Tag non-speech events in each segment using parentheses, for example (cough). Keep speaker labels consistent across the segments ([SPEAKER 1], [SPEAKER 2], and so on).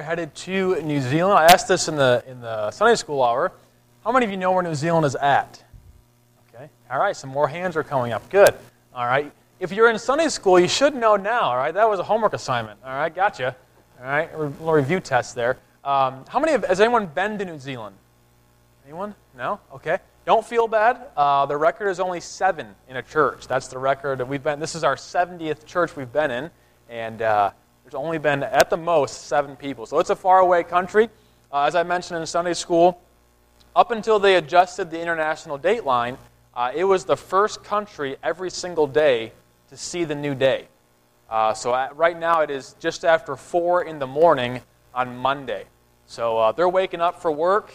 [SPEAKER 1] are headed to New Zealand. I asked this in the, in the Sunday school hour. How many of you know where New Zealand is at? Okay. All right, some more hands are coming up. Good. All right. If you're in Sunday school, you should know now, all right? That was a homework assignment. All right, gotcha. All right, little review test there. Um, how many of, has anyone been to New Zealand? Anyone? No? Okay. Don't feel bad. Uh, the record is only seven in a church. That's the record that we've been. This is our 70th church we've been in, and uh, there's only been at the most seven people. So it's a faraway country. Uh, as I mentioned in Sunday school, up until they adjusted the international date line, uh, it was the first country every single day to see the new day. Uh, so at, right now it is just after four in the morning on Monday. So uh, they're waking up for work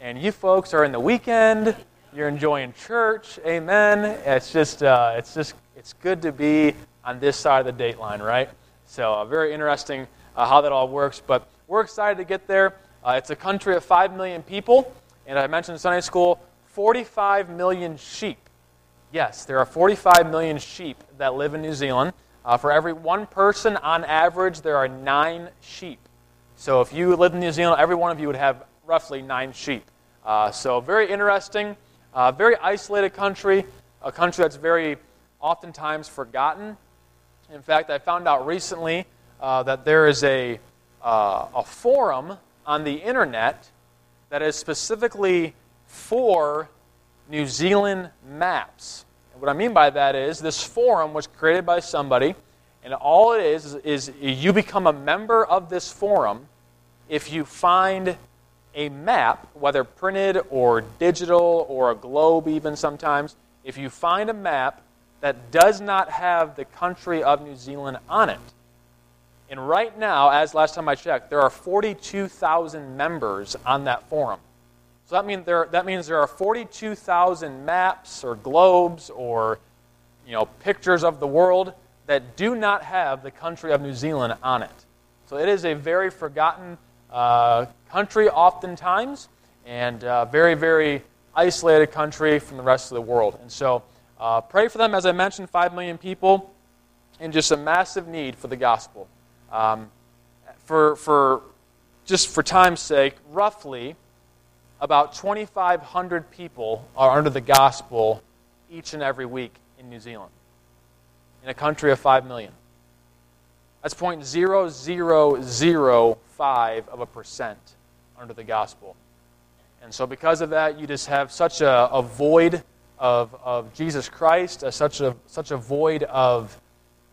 [SPEAKER 1] and you folks are in the weekend, you're enjoying church, amen. It's just, uh, it's just, it's good to be on this side of the date line, right? So uh, very interesting uh, how that all works. But we're excited to get there. Uh, it's a country of five million people, and I mentioned Sunday school, 45 million sheep. Yes, there are 45 million sheep that live in New Zealand. Uh, for every one person, on average, there are nine sheep. So if you lived in New Zealand, every one of you would have roughly nine sheep. Uh, so, very interesting, very isolated country, a country that's very oftentimes forgotten. In fact, I found out recently uh, that there is a, uh, a forum on the internet that is specifically for New Zealand maps. And what I mean by that is this forum was created by somebody, and all it is, is, is you become a member of this forum if you find a map, whether printed or digital or a globe, even sometimes, if you find a map that does not have the country of New Zealand on it, and right now, as last time I checked, there are 42,000 members on that forum. So that, mean there, that means there are 42,000 maps or globes or you know, pictures of the world that do not have the country of New Zealand on it. So it is a very forgotten uh, country, oftentimes, and uh, very, very isolated country from the rest of the world. And so, uh, pray for them. As I mentioned, 5 million people, in just a massive need for the gospel. Um, for, for just for time's sake, roughly about 2,500 people are under the gospel each and every week in New Zealand, in a country of 5 million. That's 0.0005 of a percent under the gospel. And so, because of that, you just have such a, a void of, of Jesus Christ, such, a, such a void of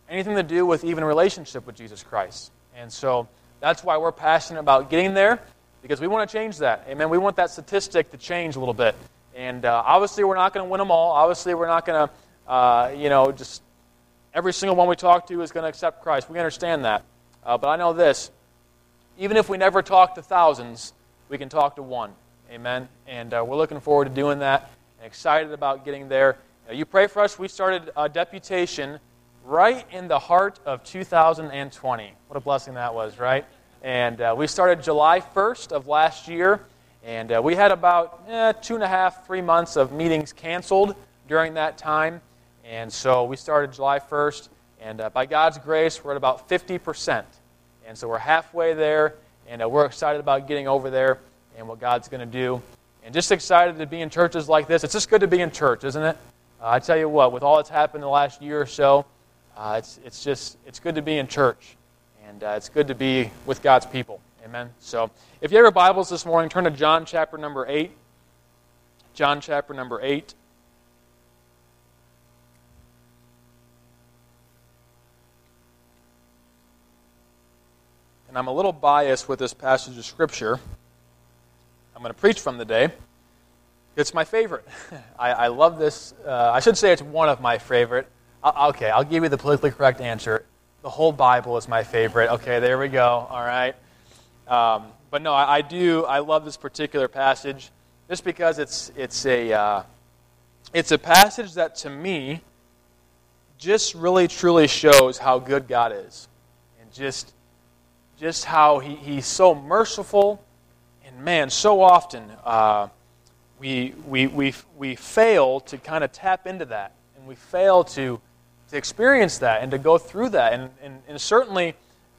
[SPEAKER 1] anything to do with even relationship with Jesus Christ. And so, that's why we're passionate about getting there, because we want to change that. Amen. We want that statistic to change a little bit. And uh, obviously, we're not going to win them all. Obviously, we're not going to, uh, you know, just every single one we talk to is going to accept Christ. We understand that. Uh, but I know this even if we never talk to thousands, we can talk to one. Amen. And uh, we're looking forward to doing that and excited about getting there. Uh, you pray for us. We started a deputation right in the heart of 2020. What a blessing that was, right? And uh, we started July 1st of last year. And uh, we had about eh, two and a half, three months of meetings canceled during that time. And so we started July 1st, and uh, by God's grace, we're at about 50%. And so we're halfway there, and uh, we're excited about getting over there and what God's going to do. And just excited to be in churches like this. It's just good to be in church, isn't it? Uh, I tell you what, with all that's happened in the last year or so, uh, it's, it's just it's good to be in church. And uh, it's good to be with God's people. Amen. So if you have your Bibles this morning, turn to John chapter number 8. John chapter number 8. and I'm a little biased with this passage of Scripture I'm going to preach from today. It's my favorite. (laughs) I, I love this. Uh, I should say it's one of my favorite. I'll, okay, I'll give you the politically correct answer. The whole Bible is my favorite. Okay, there we go. All right. Um, but no, I, I, do. I love this particular passage just because it's it's a uh, it's a passage that to me just really truly shows how good God is, and just just how he, he's so merciful. And man, so often uh, we, we, we, we fail to kind of tap into that. And we fail to, to experience that and to go through that. And, and, and certainly,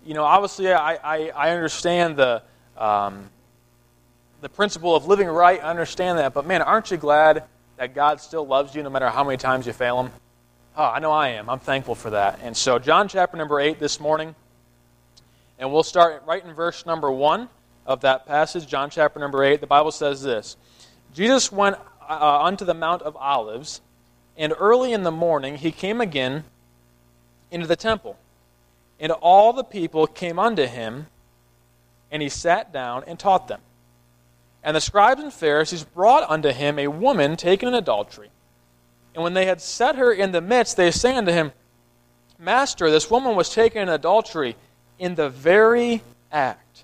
[SPEAKER 1] you know, obviously I, I, I understand the, um, the principle of living right. I understand that. But man, aren't you glad that God still loves you no matter how many times you fail Him? Oh, I know I am. I'm thankful for that. And so, John chapter number 8 this morning, and we'll start right in verse number 1 of that passage, John chapter number 8. The Bible says this Jesus went uh, unto the Mount of Olives, and early in the morning he came again into the temple. And all the people came unto him, and he sat down and taught them. And the scribes and Pharisees brought unto him a woman taken in adultery. And when they had set her in the midst, they say unto him, Master, this woman was taken in adultery in the very act.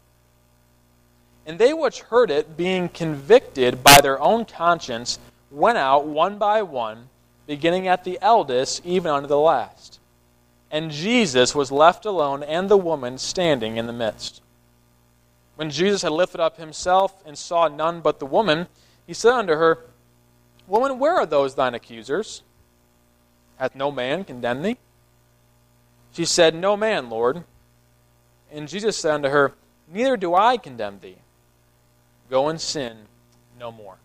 [SPEAKER 1] And they which heard it, being convicted by their own conscience, went out one by one, beginning at the eldest, even unto the last. And Jesus was left alone, and the woman standing in the midst. When Jesus had lifted up himself and saw none but the woman, he said unto her, Woman, where are those thine accusers? Hath no man condemned thee? She said, No man, Lord. And Jesus said unto her, Neither do I condemn thee. Go and sin no more.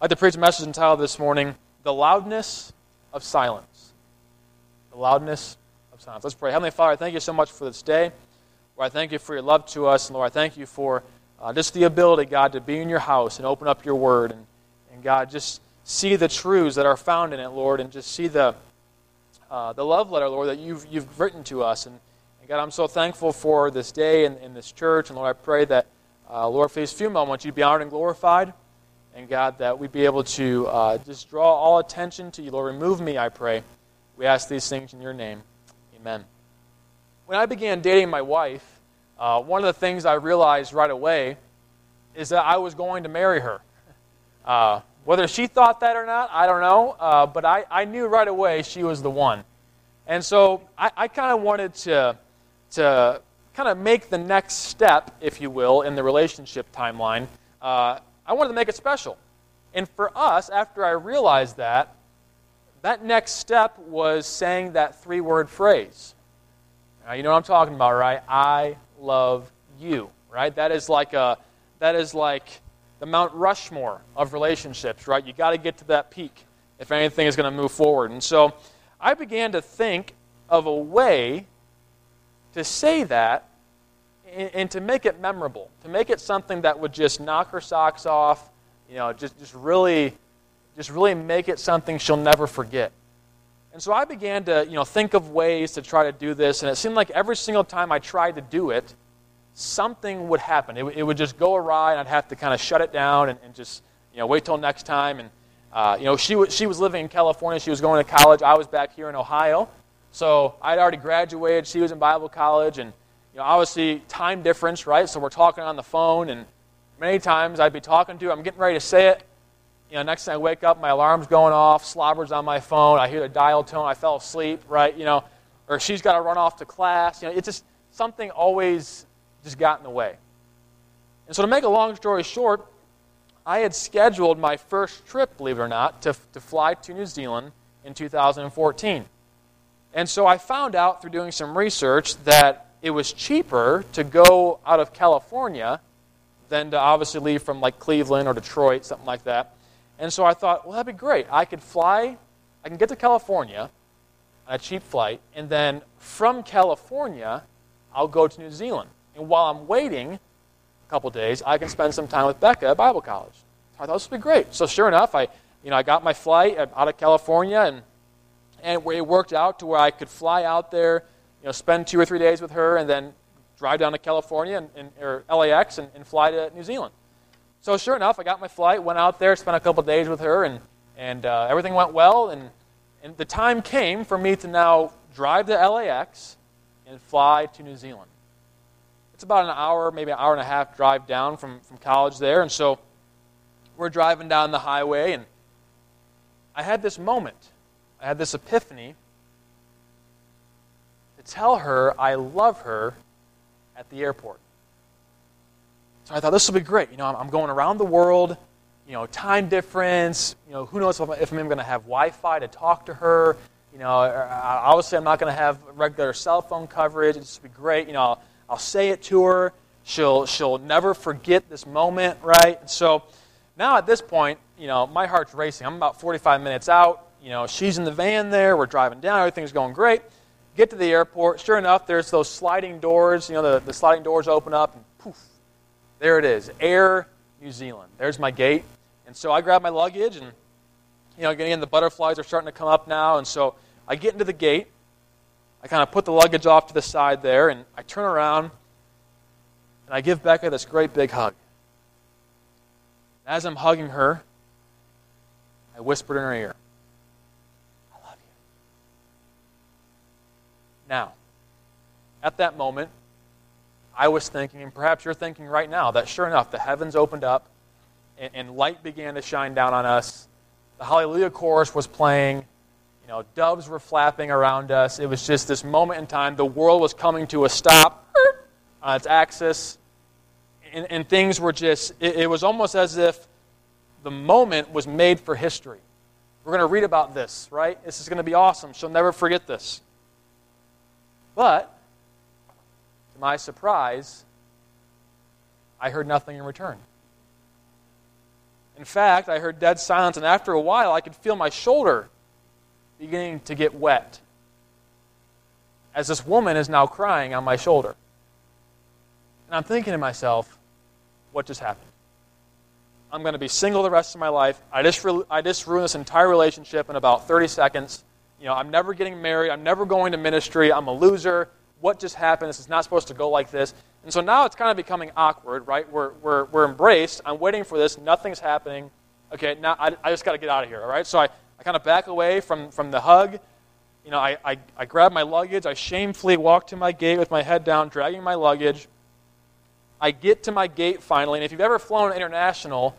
[SPEAKER 1] I'd like to preach a message entitled this morning, The Loudness of Silence. The Loudness of Silence. Let's pray. Heavenly Father, thank you so much for this day. Lord, I thank you for your love to us. And Lord, I thank you for uh, just the ability, God, to be in your house and open up your word. And, and God, just see the truths that are found in it, Lord, and just see the, uh, the love letter, Lord, that you've, you've written to us. And, and God, I'm so thankful for this day and in this church. And Lord, I pray that, uh, Lord, for these few moments, you'd be honored and glorified. And God, that we'd be able to uh, just draw all attention to you. Lord, remove me, I pray. We ask these things in your name. Amen. When I began dating my wife, uh, one of the things I realized right away is that I was going to marry her. Uh, whether she thought that or not, I don't know. Uh, but I, I knew right away she was the one. And so I, I kind of wanted to, to kind of make the next step, if you will, in the relationship timeline. Uh, I wanted to make it special. And for us, after I realized that, that next step was saying that three word phrase. Now, you know what I'm talking about, right? I love you, right? That is like a, that is like the Mount Rushmore of relationships, right? You got to get to that peak if anything is going to move forward. And so I began to think of a way to say that and, to make it memorable, to make it something that would just knock her socks off, you know, just, just really just really make it something she'll never forget. And so I began to, you know, think of ways to try to do this, and it seemed like every single time I tried to do it, something would happen. It, it would just go awry, and I'd have to kind of shut it down and, and just you know wait till next time. And uh, you know she w- she was living in California. She was going to college. I was back here in Ohio, so I'd already graduated. She was in Bible college, and you know obviously time difference, right? So we're talking on the phone, and many times I'd be talking to her. I'm getting ready to say it. You know, next thing I wake up, my alarm's going off, slobber's on my phone. I hear the dial tone. I fell asleep, right? You know, or she's got to run off to class. You know, it's just something always just got in the way. And so, to make a long story short, I had scheduled my first trip, believe it or not, to, to fly to New Zealand in 2014. And so I found out through doing some research that it was cheaper to go out of California than to obviously leave from like Cleveland or Detroit, something like that. And so I thought, well, that'd be great. I could fly, I can get to California on a cheap flight, and then from California, I'll go to New Zealand. And while I'm waiting a couple days, I can spend some time with Becca at Bible college. I thought this would be great. So sure enough, I, you know, I got my flight out of California, and, and it worked out to where I could fly out there, you know, spend two or three days with her, and then drive down to California and, and or LAX and, and fly to New Zealand. So sure enough, I got my flight, went out there, spent a couple days with her, and, and uh, everything went well. And, and the time came for me to now drive to LAX and fly to New Zealand. it's about an hour, maybe an hour and a half drive down from, from college there. And so we're driving down the highway, and I had this moment. I had this epiphany to tell her I love her at the airport. So I thought this will be great. You know, I'm, going around the world, you know, time difference, you know, who knows if I'm, even going to have Wi Fi to talk to her. You know, obviously I'm not going to have regular cell phone coverage. It's just be great. You know, I'll, say it to her. She'll, she'll never forget this moment, right? So now at this point, you know, my heart's racing. I'm about 45 minutes out. You know, she's in the van there. We're driving down. Everything's going great. Get to the airport. Sure enough, there's those sliding doors. You know, the, the sliding doors open up, and poof, there it is. Air New Zealand. There's my gate. And so I grab my luggage, and, you know, again, the butterflies are starting to come up now. And so I get into the gate. I kind of put the luggage off to the side there, and I turn around, and I give Becca this great big hug. As I'm hugging her, I whispered in her ear, I love you. Now, at that moment, I was thinking, and perhaps you're thinking right now, that sure enough, the heavens opened up and, and light began to shine down on us. The Hallelujah chorus was playing. You know, doves were flapping around us. It was just this moment in time. The world was coming to a stop on its axis and, and things were just, it, it was almost as if the moment was made for history. We're going to read about this, right? This is going to be awesome. She'll never forget this. But, to my surprise, I heard nothing in return. In fact, I heard dead silence, and after a while, I could feel my shoulder beginning to get wet as this woman is now crying on my shoulder. And I'm thinking to myself, what just happened? I'm going to be single the rest of my life. I just, re- I just ruined this entire relationship in about 30 seconds. You know, I'm never getting married. I'm never going to ministry. I'm a loser. What just happened? This is not supposed to go like this. And so now it's kind of becoming awkward, right? We're, we're, we're embraced. I'm waiting for this. Nothing's happening. Okay, now I, I just got to get out of here, all right? So I, I kind of back away from, from the hug. You know, I, I, I grab my luggage. I shamefully walk to my gate with my head down, dragging my luggage. I get to my gate finally, and if you've ever flown international,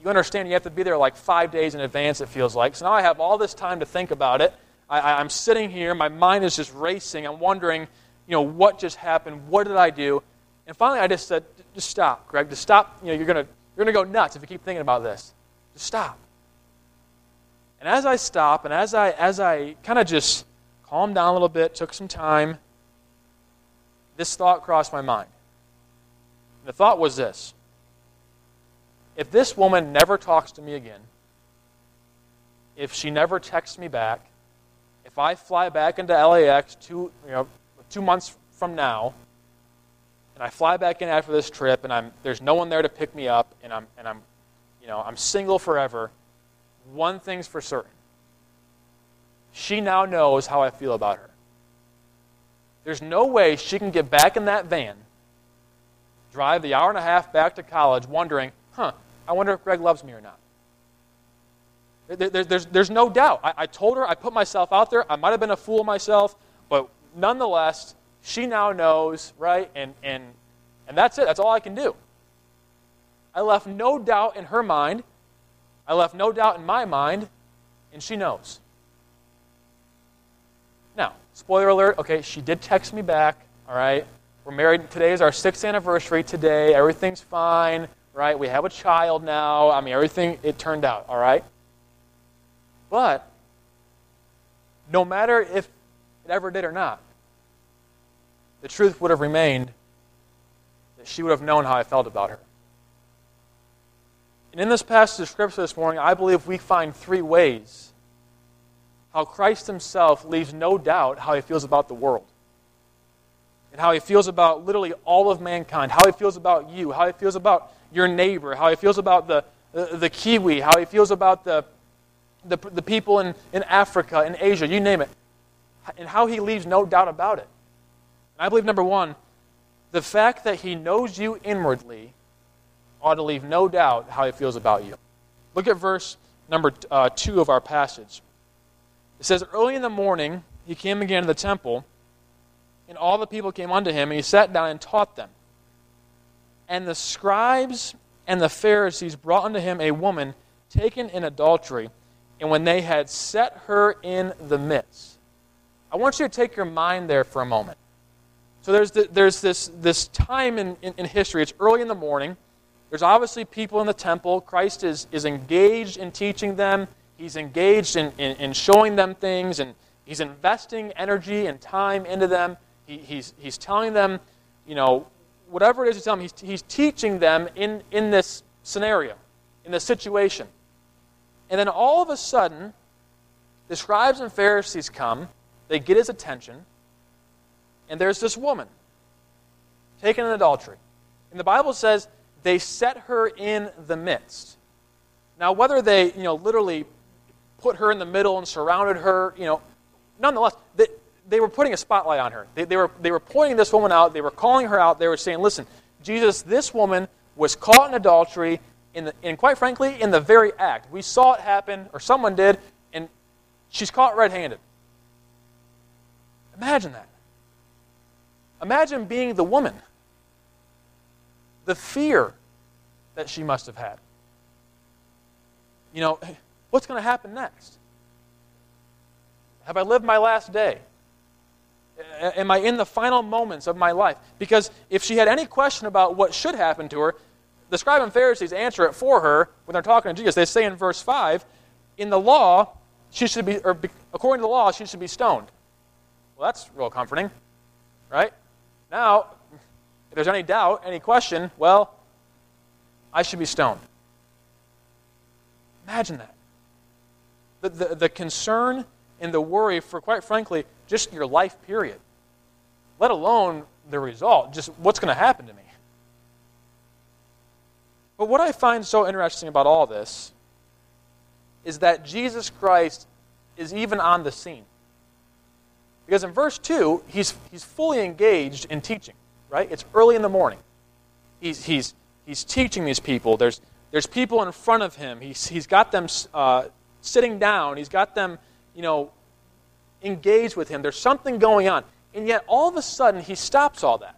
[SPEAKER 1] you understand you have to be there like five days in advance, it feels like. So now I have all this time to think about it. I, am sitting here, my mind is just racing. I'm wondering, you know, what just happened? What did I do? And finally, I just said, just stop, Greg. Just stop. You know, you're going you're gonna go nuts if you keep thinking about this. Just stop. And as I stop, and as I, as I kind of just calmed down a little bit, took some time, this thought crossed my mind. The thought was this if this woman never talks to me again, if she never texts me back, if I fly back into LAX two, you know, two months from now, and I fly back in after this trip, and I'm, there's no one there to pick me up, and I'm, and I'm, you know, I'm single forever, one thing's for certain. She now knows how I feel about her. There's no way she can get back in that van drive the hour and a half back to college wondering, huh, I wonder if Greg loves me or not. There, there, there's, there's no doubt. I, I told her, I put myself out there. I might have been a fool myself, but nonetheless, she now knows, right? And, and, and that's it. That's all I can do. I left no doubt in her mind. I left no doubt in my mind, and she knows. Now, spoiler alert, okay, she did text me back, all right? We're married. Today is our sixth anniversary today. Everything's fine, right? We have a child now. I mean, everything, it turned out, all right? But no matter if it ever did or not, the truth would have remained that she would have known how I felt about her. And in this passage of Scripture this morning, I believe we find three ways how Christ himself leaves no doubt how he feels about the world. And how he feels about literally all of mankind, how he feels about you, how he feels about your neighbor, how he feels about the, the, the Kiwi, how he feels about the, the, the people in, in Africa, in Asia, you name it, and how he leaves no doubt about it. And I believe, number one, the fact that he knows you inwardly ought to leave no doubt how he feels about you. Look at verse number uh, two of our passage. It says, Early in the morning, he came again to the temple and all the people came unto him, and he sat down and taught them. And the scribes and the Pharisees brought unto him a woman taken in adultery, and when they had set her in the midst. I want you to take your mind there for a moment. So there's, the, there's this, this time in, in, in history, it's early in the morning. There's obviously people in the temple. Christ is, is engaged in teaching them, he's engaged in, in, in showing them things, and he's investing energy and time into them. He, he's, he's telling them, you know, whatever it is he's telling them, he's, he's teaching them in, in this scenario, in this situation. And then all of a sudden, the scribes and Pharisees come, they get his attention, and there's this woman taken in adultery. And the Bible says they set her in the midst. Now, whether they, you know, literally put her in the middle and surrounded her, you know, nonetheless, they, they were putting a spotlight on her. They, they, were, they were pointing this woman out. They were calling her out. They were saying, listen, Jesus, this woman was caught in adultery, in the, and quite frankly, in the very act. We saw it happen, or someone did, and she's caught red handed. Imagine that. Imagine being the woman. The fear that she must have had. You know, what's going to happen next? Have I lived my last day? Am I in the final moments of my life? Because if she had any question about what should happen to her, the scribe and Pharisees answer it for her when they're talking to Jesus. They say in verse 5, in the law, she should be, or according to the law, she should be stoned. Well, that's real comforting, right? Now, if there's any doubt, any question, well, I should be stoned. Imagine that. The, the, the concern and the worry for, quite frankly, just your life period, let alone the result, just what's going to happen to me. But what I find so interesting about all this is that Jesus Christ is even on the scene. Because in verse 2, he's, he's fully engaged in teaching, right? It's early in the morning. He's, he's, he's teaching these people. There's, there's people in front of him. He's, he's got them uh, sitting down. He's got them, you know, engaged with him. There's something going on. And yet, all of a sudden, he stops all that.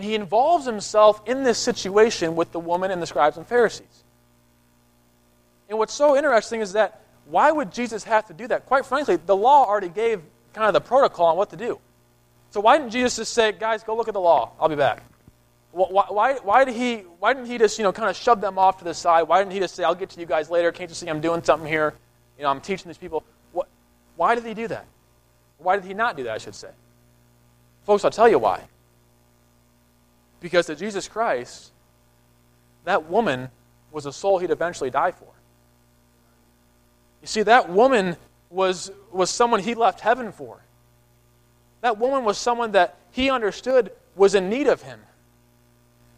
[SPEAKER 1] And he involves himself in this situation with the woman and the scribes and Pharisees. And what's so interesting is that why would Jesus have to do that? Quite frankly, the law already gave kind of the protocol on what to do. So why didn't Jesus just say, guys, go look at the law. I'll be back. Why, why, why, did he, why didn't he just you know, kind of shove them off to the side? Why didn't he just say, I'll get to you guys later. Can't you see I'm doing something here? You know, I'm teaching these people. What, why did he do that? Why did he not do that, I should say? Folks, I'll tell you why. Because to Jesus Christ, that woman was a soul he'd eventually die for. You see, that woman was, was someone he left heaven for. That woman was someone that he understood was in need of him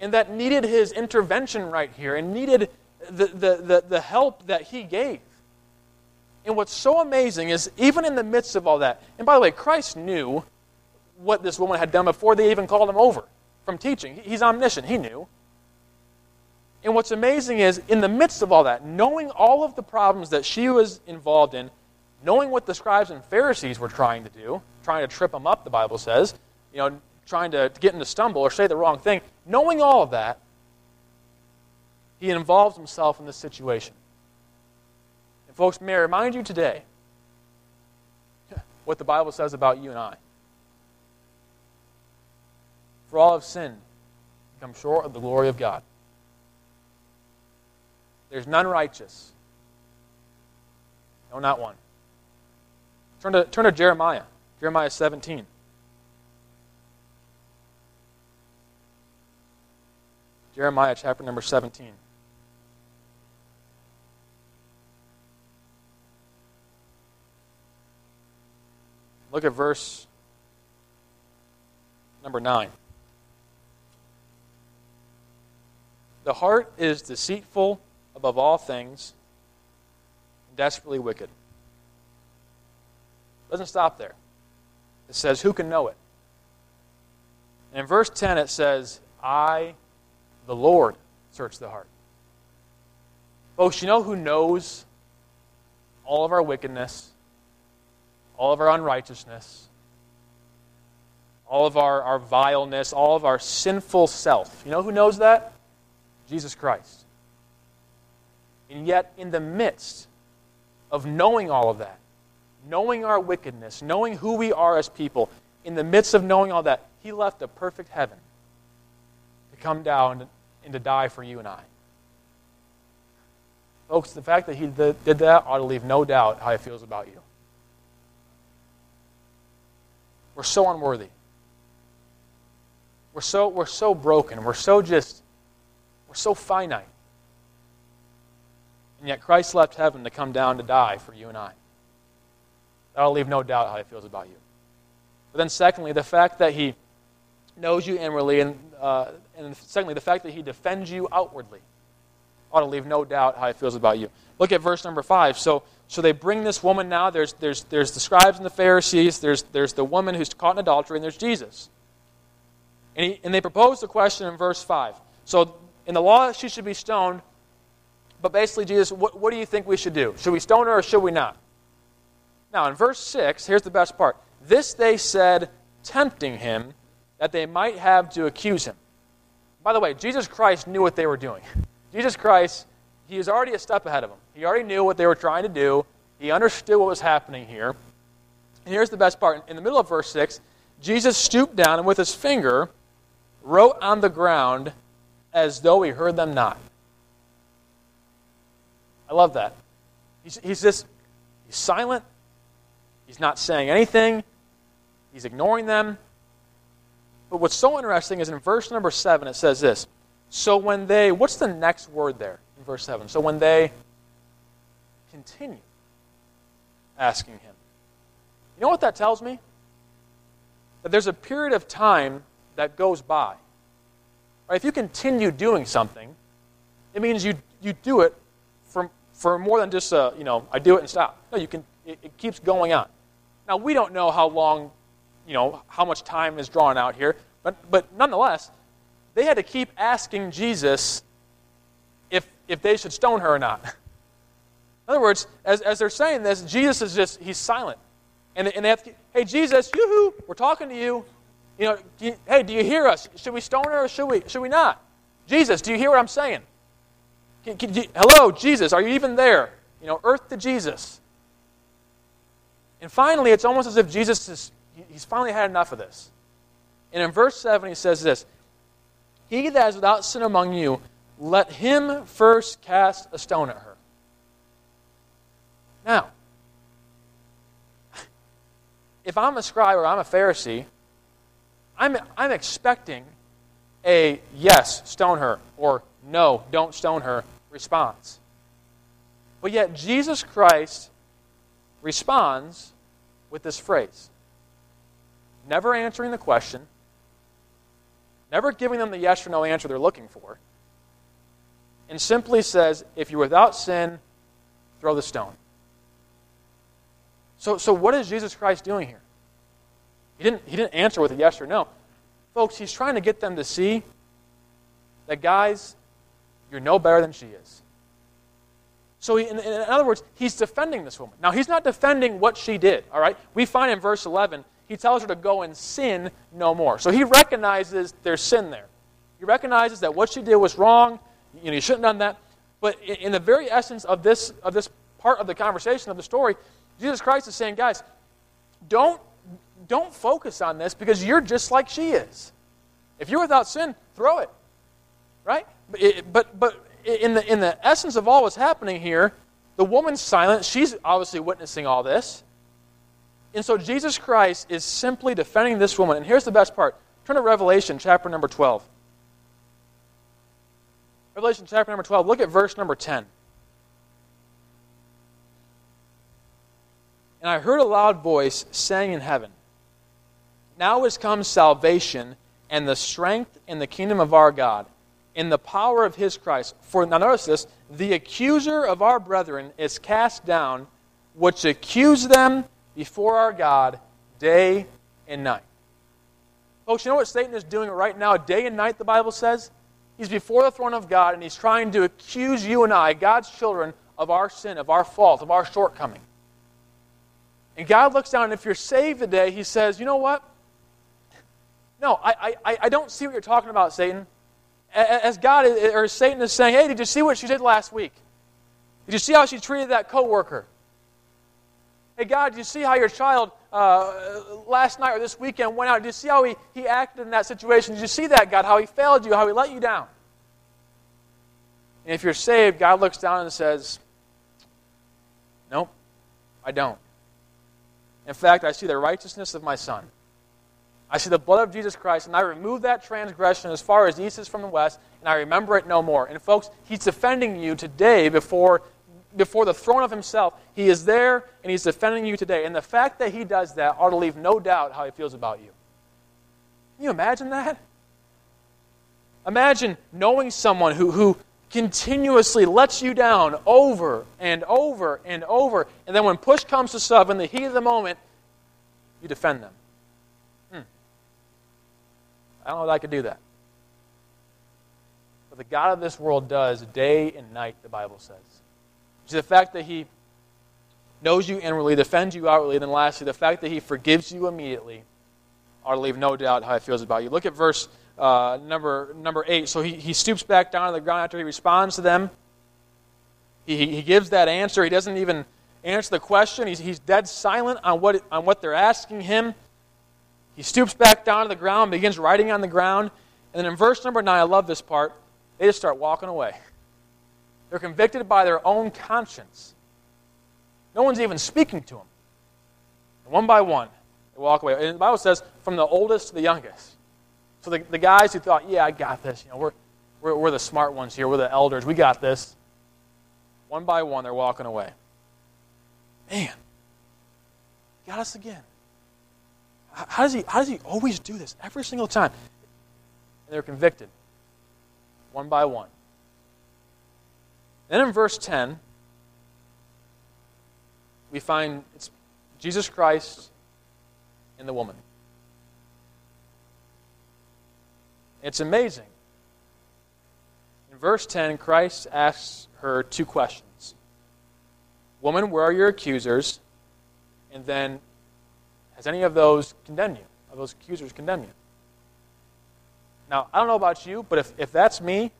[SPEAKER 1] and that needed his intervention right here and needed the, the, the, the help that he gave. And what's so amazing is, even in the midst of all that, and by the way, Christ knew what this woman had done before they even called him over from teaching. He's omniscient, he knew. And what's amazing is, in the midst of all that, knowing all of the problems that she was involved in, knowing what the scribes and Pharisees were trying to do, trying to trip him up, the Bible says, you know, trying to get him to stumble or say the wrong thing, knowing all of that, he involves himself in this situation. And, folks, may I remind you today what the Bible says about you and I. For all have sinned, come short of the glory of God. There's none righteous. No, not one. Turn to, turn to Jeremiah, Jeremiah 17. Jeremiah chapter number 17. Look at verse number 9. The heart is deceitful above all things, desperately wicked. It doesn't stop there. It says, Who can know it? And in verse 10, it says, I, the Lord, search the heart. Folks, you know who knows all of our wickedness, all of our unrighteousness, all of our, our vileness, all of our sinful self. You know who knows that? Jesus Christ. And yet, in the midst of knowing all of that, knowing our wickedness, knowing who we are as people, in the midst of knowing all that, He left a perfect heaven to come down and to die for you and I. Folks, the fact that He did that ought to leave no doubt how He feels about you. We're so unworthy. We're so, we're so broken. We're so just, we're so finite. And yet Christ left heaven to come down to die for you and I. That'll leave no doubt how he feels about you. But then, secondly, the fact that he knows you inwardly, and, uh, and secondly, the fact that he defends you outwardly ought to leave no doubt how he feels about you. Look at verse number 5. So, so they bring this woman now. There's, there's, there's the scribes and the Pharisees, there's, there's the woman who's caught in adultery, and there's Jesus. And, he, and they propose the question in verse 5. So, in the law, she should be stoned. But basically, Jesus, what, what do you think we should do? Should we stone her or should we not? Now, in verse 6, here's the best part. This they said, tempting him, that they might have to accuse him. By the way, Jesus Christ knew what they were doing. Jesus Christ, he was already a step ahead of them. He already knew what they were trying to do, he understood what was happening here. And here's the best part. In the middle of verse 6, Jesus stooped down and with his finger wrote on the ground as though he heard them not. I love that. He's, he's just he's silent. He's not saying anything. He's ignoring them. But what's so interesting is in verse number 7, it says this. So when they, what's the next word there in verse 7? So when they continue asking him. You know what that tells me? That there's a period of time that goes by. Right? If you continue doing something, it means you, you do it for, for more than just, a, you know, I do it and stop. No, you can, it, it keeps going on. Now, we don't know how long, you know, how much time is drawn out here, but, but nonetheless, they had to keep asking Jesus if, if they should stone her or not. (laughs) In other words, as, as they're saying this, Jesus is just, he's silent. And, and they have to, hey, Jesus, yoo-hoo, we're talking to you. You know, do you, hey, do you hear us? Should we stone her or should we, should we not? Jesus, do you hear what I'm saying? Can, can you, hello, Jesus, are you even there? You know, earth to Jesus. And finally, it's almost as if Jesus is, he's finally had enough of this. And in verse 7, he says this He that is without sin among you, let him first cast a stone at her. Now, (laughs) if I'm a scribe or I'm a Pharisee, I'm, I'm expecting a yes, stone her, or no, don't stone her response. But yet, Jesus Christ responds with this phrase never answering the question, never giving them the yes or no answer they're looking for, and simply says, If you're without sin, throw the stone. So, so what is Jesus Christ doing here? He didn't, he didn't answer with a yes or no. Folks, he's trying to get them to see that, guys, you're no better than she is. So, he, in, in, other words, he's defending this woman. Now, he's not defending what she did, all right? We find in verse 11, he tells her to go and sin no more. So, he recognizes there's sin there. He recognizes that what she did was wrong. You know, you shouldn't have done that. But in, in the very essence of this, of this part of the conversation, of the story, Jesus Christ is saying, guys, don't, don't focus on this because you're just like she is. If you're without sin, throw it. Right? But, but, but in, the, in the essence of all what's happening here, the woman's silent. She's obviously witnessing all this. And so Jesus Christ is simply defending this woman. And here's the best part turn to Revelation chapter number 12. Revelation chapter number 12, look at verse number 10. And I heard a loud voice saying in heaven, Now is come salvation and the strength and the kingdom of our God, in the power of his Christ. For, now notice this, the accuser of our brethren is cast down, which accuse them before our God day and night. Folks, you know what Satan is doing right now, day and night, the Bible says? He's before the throne of God and he's trying to accuse you and I, God's children, of our sin, of our fault, of our shortcoming. And God looks down, and if you're saved today, He says, You know what? No, I, I, I don't see what you're talking about, Satan. As God or Satan is saying, hey, did you see what she did last week? Did you see how she treated that coworker? Hey, God, did you see how your child uh, last night or this weekend went out? Did you see how he, he acted in that situation? Did you see that, God, how he failed you, how he let you down? And if you're saved, God looks down and says, Nope, I don't. In fact, I see the righteousness of my Son. I see the blood of Jesus Christ, and I remove that transgression as far as east is from the west, and I remember it no more. And folks, He's defending you today before, before the throne of Himself. He is there, and He's defending you today. And the fact that He does that ought to leave no doubt how He feels about you. Can you imagine that? Imagine knowing someone who, who continuously lets you down over and over and over. And then when push comes to shove, in the heat of the moment, you defend them. Hmm. I don't know that I could do that. But the God of this world does day and night, the Bible says. Which the fact that He knows you inwardly, defends you outwardly, and then lastly, the fact that He forgives you immediately to leave no doubt how He feels about you. Look at verse uh, number, number 8. So he, he stoops back down to the ground after he responds to them. He, he gives that answer. He doesn't even answer the question. He's, he's dead silent on what, on what they're asking him. He stoops back down to the ground, begins writing on the ground. And then in verse number 9, I love this part, they just start walking away. They're convicted by their own conscience. No one's even speaking to them. one by one, they walk away. And the Bible says, from the oldest to the youngest. So the, the guys who thought, yeah, I got this, you know, we're, we're, we're the smart ones here, we're the elders, we got this. One by one, they're walking away. Man, got us again. How does, he, how does he always do this? Every single time. And they're convicted. One by one. Then in verse 10, we find it's Jesus Christ and the woman. It's amazing. In verse 10, Christ asks her two questions Woman, where are your accusers? And then, has any of those condemned you? Have those accusers condemned you? Now, I don't know about you, but if, if that's me,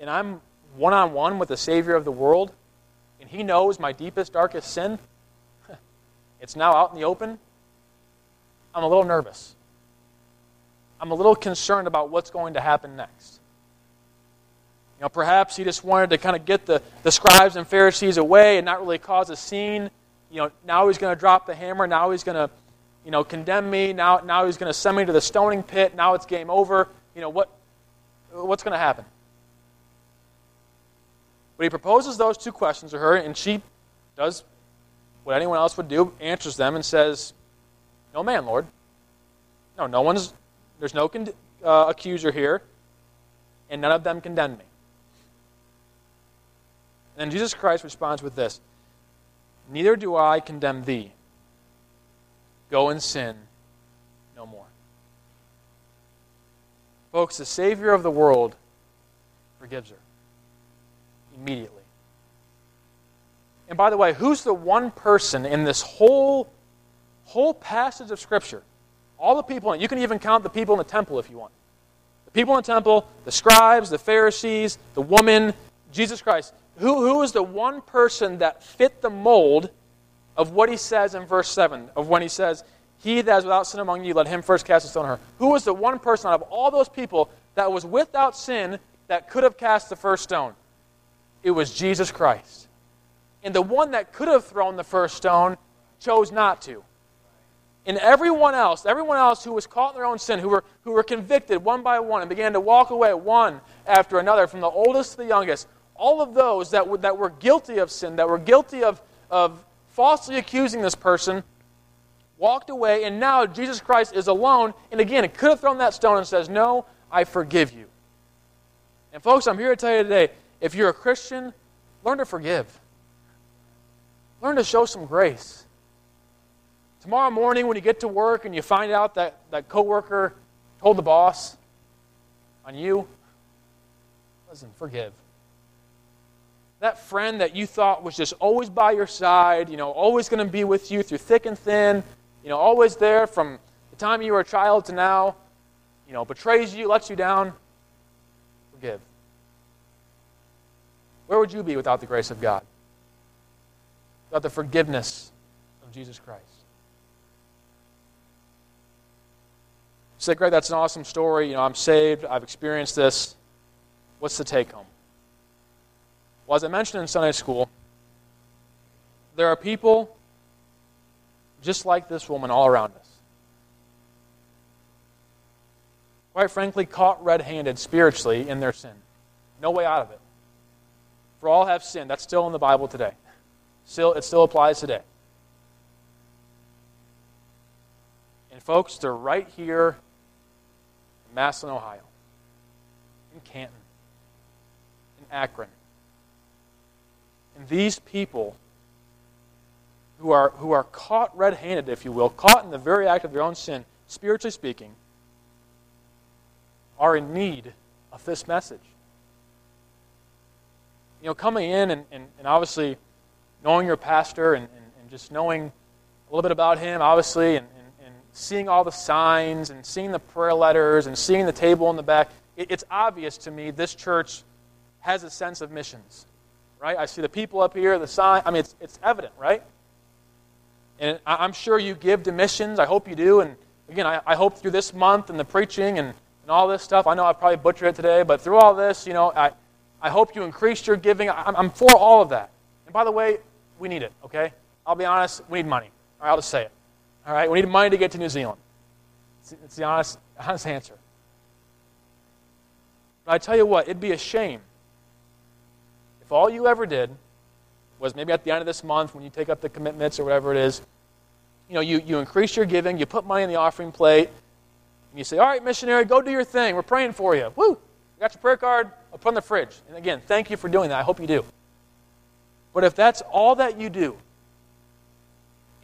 [SPEAKER 1] and I'm one on one with the Savior of the world, and He knows my deepest, darkest sin, (laughs) it's now out in the open, I'm a little nervous. I'm a little concerned about what's going to happen next. You know, perhaps he just wanted to kind of get the, the scribes and Pharisees away and not really cause a scene. You know, now he's going to drop the hammer. Now he's going to, you know, condemn me. Now, now he's going to send me to the stoning pit. Now it's game over. You know, what, what's going to happen? But he proposes those two questions to her, and she does what anyone else would do, answers them, and says, No man, Lord. No, no one's there's no con- uh, accuser here, and none of them condemn me. And Jesus Christ responds with this Neither do I condemn thee. Go and sin no more. Folks, the Savior of the world forgives her immediately. And by the way, who's the one person in this whole, whole passage of Scripture all the people, and you can even count the people in the temple if you want. The people in the temple, the scribes, the Pharisees, the woman, Jesus Christ. Who, who is the one person that fit the mold of what he says in verse 7, of when he says, He that is without sin among you, let him first cast a stone on her. Who was the one person out of all those people that was without sin that could have cast the first stone? It was Jesus Christ. And the one that could have thrown the first stone chose not to. And everyone else, everyone else who was caught in their own sin, who were, who were convicted one by one and began to walk away one after another, from the oldest to the youngest, all of those that, were, that were guilty of sin, that were guilty of, of falsely accusing this person, walked away, and now Jesus Christ is alone. And again, it could have thrown that stone and says, No, I forgive you. And folks, I'm here to tell you today if you're a Christian, learn to forgive, learn to show some grace. Tomorrow morning, when you get to work and you find out that that coworker told the boss on you, listen, forgive. That friend that you thought was just always by your side, you know, always going to be with you through thick and thin, you know, always there from the time you were a child to now, you know, betrays you, lets you down, forgive. Where would you be without the grace of God? Without the forgiveness of Jesus Christ? Say, Greg, that's an awesome story. You know, I'm saved. I've experienced this. What's the take home? Well, as I mentioned in Sunday school, there are people just like this woman all around us. Quite frankly, caught red handed spiritually in their sin. No way out of it. For all have sinned. That's still in the Bible today. Still, it still applies today. And folks, they're right here Massillon, Ohio, in Canton, in Akron. And these people who are, who are caught red handed, if you will, caught in the very act of their own sin, spiritually speaking, are in need of this message. You know, coming in and, and, and obviously knowing your pastor and, and, and, just knowing a little bit about him, obviously, and, seeing all the signs and seeing the prayer letters and seeing the table in the back, it, it's obvious to me this church has a sense of missions, right? I see the people up here, the sign. I mean, it's, it's evident, right? And I'm sure you give to missions. I hope you do. And again, I, I hope through this month and the preaching and, and all this stuff, I know I probably butchered it today, but through all this, you know, I, I hope you increase your giving. I'm, I'm for all of that. And by the way, we need it, okay? I'll be honest, we need money. All right, I'll just say it. All right, we need money to get to New Zealand. It's, the honest, honest answer. But I tell you what, it'd be a shame if all you ever did was maybe at the end of this month when you take up the commitments or whatever it is, you know, you, you increase your giving, you put money in the offering plate, and you say, all right, missionary, go do your thing. We're praying for you. Woo! You got your prayer card? I'll put in the fridge. And again, thank you for doing that. I hope you do. But if that's all that you do,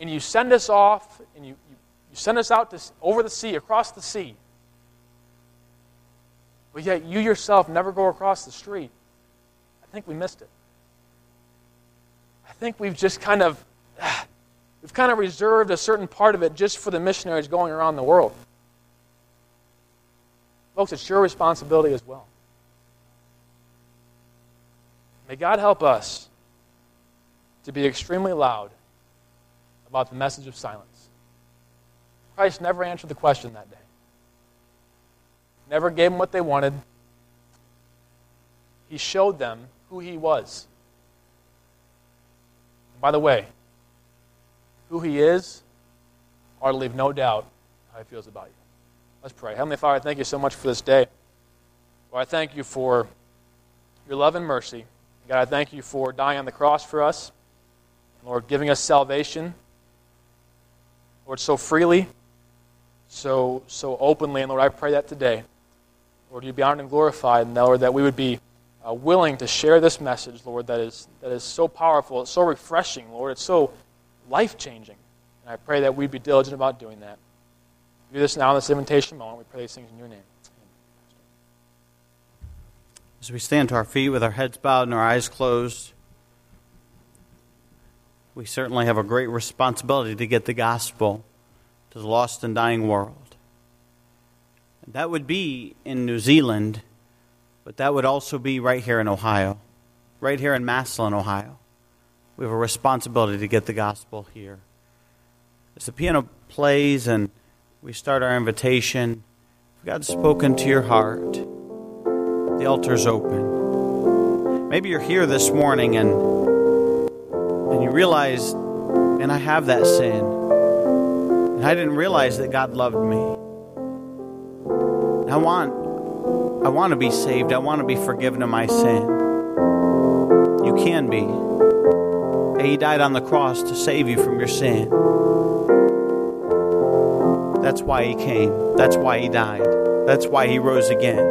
[SPEAKER 1] and you send us off, and you, you, send us out to, over the sea, across the sea, but yet you yourself never go across the street, I think we missed it. I think we've just kind of (sighs) we've kind of reserved a certain part of it just for the missionaries going around the world. Folks, it's your responsibility as well. May God help us to be extremely loud about the message of silence. Christ never answered the question that day. Never gave them what they wanted. He showed them who he was. By the way, who he is ought to leave no doubt how he feels about you. Let's pray. Heavenly Father, thank you so much for this day. Lord, I thank you for your love and mercy. God, I thank you for dying on the cross for us. Lord, giving us salvation. Lord, so freely, so so openly. And Lord, I pray that today. Lord, you be honored and glorified, and Lord, that we would be uh, willing to share this message, Lord, that is, that is so powerful, it's so refreshing, Lord, it's so life changing. And I pray that we'd be diligent about doing that. Do this now in this invitation moment. We pray these things in your name.
[SPEAKER 2] As we stand to our feet with our heads bowed and our eyes closed, we certainly have a great responsibility to get the gospel to the lost and dying world. That would be in New Zealand but that would also be right here in Ohio, right here in Massillon, Ohio. We have a responsibility to get the gospel here. As the piano plays and we start our invitation, if God's spoken to your heart, the altar's open. Maybe you're here this morning and and you realize, and I have that sin. And I didn't realize that God loved me. I want I want to be saved. I want to be forgiven of my sin. You can be. He died on the cross to save you from your sin. That's why he came. That's why he died. That's why he rose again.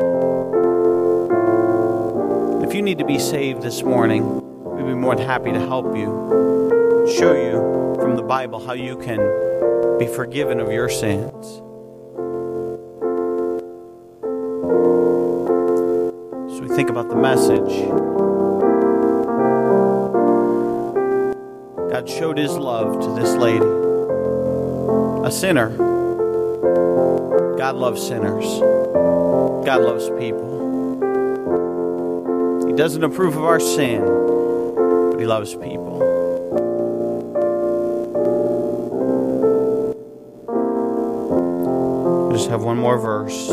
[SPEAKER 2] If you need to be saved this morning, be more than happy to help you, show you from the Bible how you can be forgiven of your sins. So we think about the message, God showed his love to this lady, a sinner. God loves sinners. God loves people. He doesn't approve of our sin, He loves people. Just have one more verse.